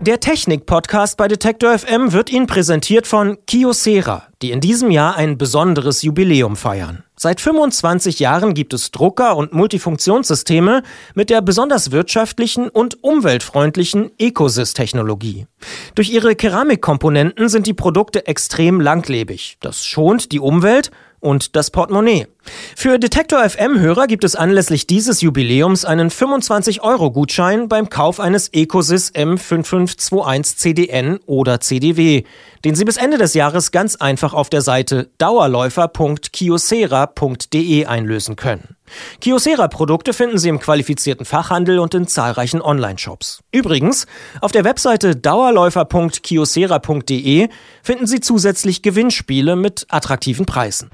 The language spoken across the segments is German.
Der Technik-Podcast bei Detektor FM wird Ihnen präsentiert von Kyocera, die in diesem Jahr ein besonderes Jubiläum feiern. Seit 25 Jahren gibt es Drucker und Multifunktionssysteme mit der besonders wirtschaftlichen und umweltfreundlichen Ecosys-Technologie. Durch ihre Keramikkomponenten sind die Produkte extrem langlebig. Das schont die Umwelt und das Portemonnaie. Für Detektor FM-Hörer gibt es anlässlich dieses Jubiläums einen 25-Euro-Gutschein beim Kauf eines Ecosys M5521 CDN oder CDW, den Sie bis Ende des Jahres ganz einfach auf der Seite dauerläufer.kiosera.de einlösen können. Kiosera-Produkte finden Sie im qualifizierten Fachhandel und in zahlreichen Online-Shops. Übrigens, auf der Webseite dauerläufer.kiosera.de finden Sie zusätzlich Gewinnspiele mit attraktiven Preisen.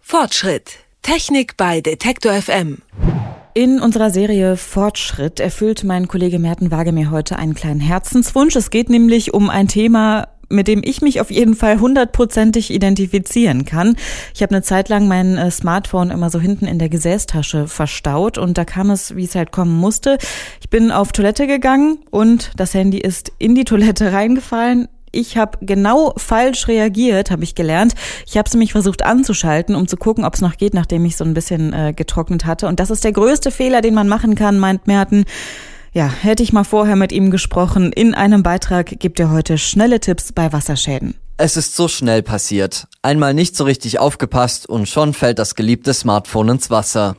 Fortschritt. Technik bei Detektor FM. In unserer Serie Fortschritt erfüllt mein Kollege Merten Wage mir heute einen kleinen Herzenswunsch. Es geht nämlich um ein Thema, mit dem ich mich auf jeden Fall hundertprozentig identifizieren kann. Ich habe eine Zeit lang mein äh, Smartphone immer so hinten in der Gesäßtasche verstaut und da kam es, wie es halt kommen musste. Ich bin auf Toilette gegangen und das Handy ist in die Toilette reingefallen. Ich habe genau falsch reagiert, habe ich gelernt. Ich habe es nämlich versucht anzuschalten, um zu gucken, ob es noch geht, nachdem ich so ein bisschen äh, getrocknet hatte. Und das ist der größte Fehler, den man machen kann, meint Merten. Ja, hätte ich mal vorher mit ihm gesprochen. In einem Beitrag gibt er heute schnelle Tipps bei Wasserschäden. Es ist so schnell passiert. Einmal nicht so richtig aufgepasst und schon fällt das geliebte Smartphone ins Wasser.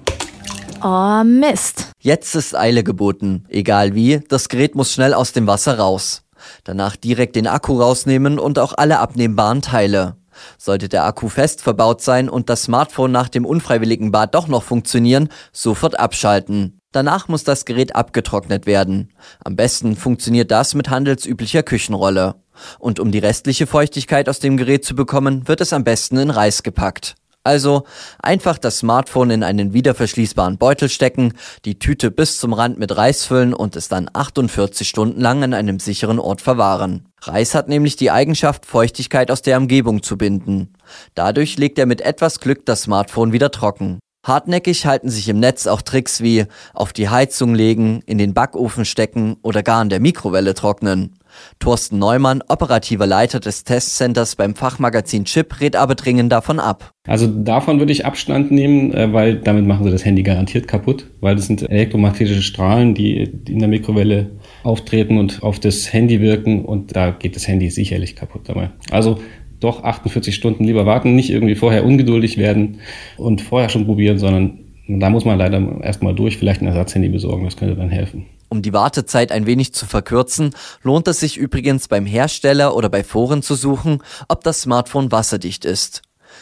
Oh Mist. Jetzt ist Eile geboten. Egal wie, das Gerät muss schnell aus dem Wasser raus. Danach direkt den Akku rausnehmen und auch alle abnehmbaren Teile. Sollte der Akku fest verbaut sein und das Smartphone nach dem unfreiwilligen Bad doch noch funktionieren, sofort abschalten. Danach muss das Gerät abgetrocknet werden. Am besten funktioniert das mit handelsüblicher Küchenrolle. Und um die restliche Feuchtigkeit aus dem Gerät zu bekommen, wird es am besten in Reis gepackt. Also einfach das Smartphone in einen wiederverschließbaren Beutel stecken, die Tüte bis zum Rand mit Reis füllen und es dann 48 Stunden lang an einem sicheren Ort verwahren. Reis hat nämlich die Eigenschaft, Feuchtigkeit aus der Umgebung zu binden. Dadurch legt er mit etwas Glück das Smartphone wieder trocken. Hartnäckig halten sich im Netz auch Tricks wie auf die Heizung legen, in den Backofen stecken oder gar in der Mikrowelle trocknen. Thorsten Neumann, operativer Leiter des Testcenters beim Fachmagazin Chip, rät aber dringend davon ab. Also davon würde ich Abstand nehmen, äh, weil damit machen sie das Handy garantiert kaputt, weil das sind elektromagnetische Strahlen, die in der Mikrowelle auftreten und auf das Handy wirken und da geht das Handy sicherlich kaputt dabei. Also doch 48 Stunden lieber warten, nicht irgendwie vorher ungeduldig werden und vorher schon probieren, sondern da muss man leider erstmal durch, vielleicht ein Ersatzhandy besorgen, das könnte dann helfen. Um die Wartezeit ein wenig zu verkürzen, lohnt es sich übrigens beim Hersteller oder bei Foren zu suchen, ob das Smartphone wasserdicht ist.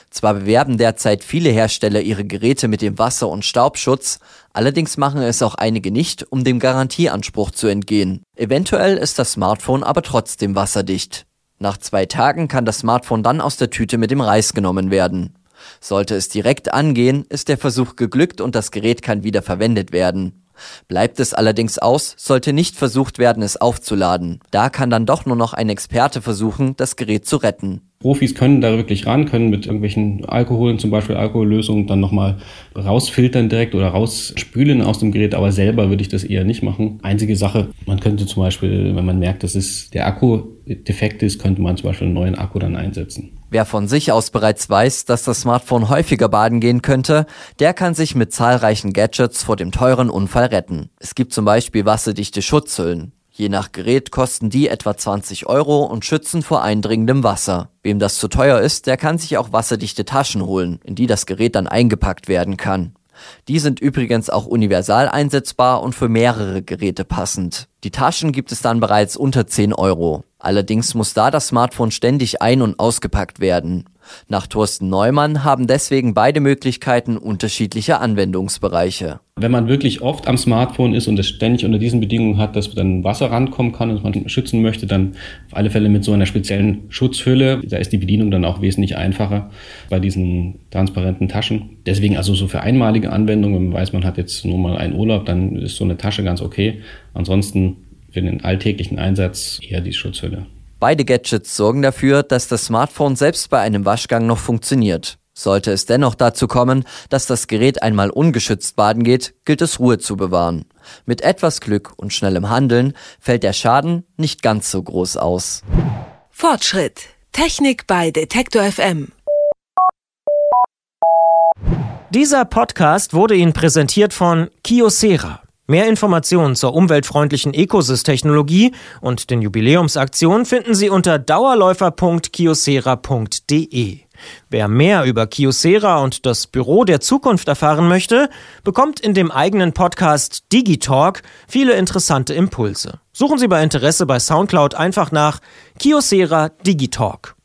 Zwar bewerben derzeit viele Hersteller ihre Geräte mit dem Wasser- und Staubschutz, allerdings machen es auch einige nicht, um dem Garantieanspruch zu entgehen. Eventuell ist das Smartphone aber trotzdem wasserdicht. Nach zwei Tagen kann das Smartphone dann aus der Tüte mit dem Reis genommen werden. Sollte es direkt angehen, ist der Versuch geglückt und das Gerät kann wieder verwendet werden. Bleibt es allerdings aus, sollte nicht versucht werden, es aufzuladen. Da kann dann doch nur noch ein Experte versuchen, das Gerät zu retten. Profis können da wirklich ran, können mit irgendwelchen Alkoholen, zum Beispiel Alkohollösungen, dann nochmal rausfiltern direkt oder rausspülen aus dem Gerät, aber selber würde ich das eher nicht machen. Einzige Sache, man könnte zum Beispiel, wenn man merkt, dass es der Akku defekt ist, könnte man zum Beispiel einen neuen Akku dann einsetzen. Wer von sich aus bereits weiß, dass das Smartphone häufiger baden gehen könnte, der kann sich mit zahlreichen Gadgets vor dem teuren Unfall retten. Es gibt zum Beispiel wasserdichte Schutzhüllen. Je nach Gerät kosten die etwa 20 Euro und schützen vor eindringendem Wasser. Wem das zu teuer ist, der kann sich auch wasserdichte Taschen holen, in die das Gerät dann eingepackt werden kann. Die sind übrigens auch universal einsetzbar und für mehrere Geräte passend. Die Taschen gibt es dann bereits unter 10 Euro. Allerdings muss da das Smartphone ständig ein- und ausgepackt werden. Nach Thorsten Neumann haben deswegen beide Möglichkeiten unterschiedliche Anwendungsbereiche. Wenn man wirklich oft am Smartphone ist und es ständig unter diesen Bedingungen hat, dass dann Wasser rankommen kann und man schützen möchte, dann auf alle Fälle mit so einer speziellen Schutzhülle. Da ist die Bedienung dann auch wesentlich einfacher bei diesen transparenten Taschen. Deswegen also so für einmalige Anwendungen, wenn man weiß, man hat jetzt nur mal einen Urlaub, dann ist so eine Tasche ganz okay. Ansonsten für den alltäglichen Einsatz eher die Schutzhülle. Beide Gadgets sorgen dafür, dass das Smartphone selbst bei einem Waschgang noch funktioniert. Sollte es dennoch dazu kommen, dass das Gerät einmal ungeschützt baden geht, gilt es Ruhe zu bewahren. Mit etwas Glück und schnellem Handeln fällt der Schaden nicht ganz so groß aus. Fortschritt. Technik bei Detektor FM. Dieser Podcast wurde Ihnen präsentiert von Kiosera. Mehr Informationen zur umweltfreundlichen Ecosys-Technologie und den Jubiläumsaktionen finden Sie unter dauerläufer.kiosera.de. Wer mehr über Kiosera und das Büro der Zukunft erfahren möchte, bekommt in dem eigenen Podcast Digitalk viele interessante Impulse. Suchen Sie bei Interesse bei Soundcloud einfach nach Kiosera Digitalk.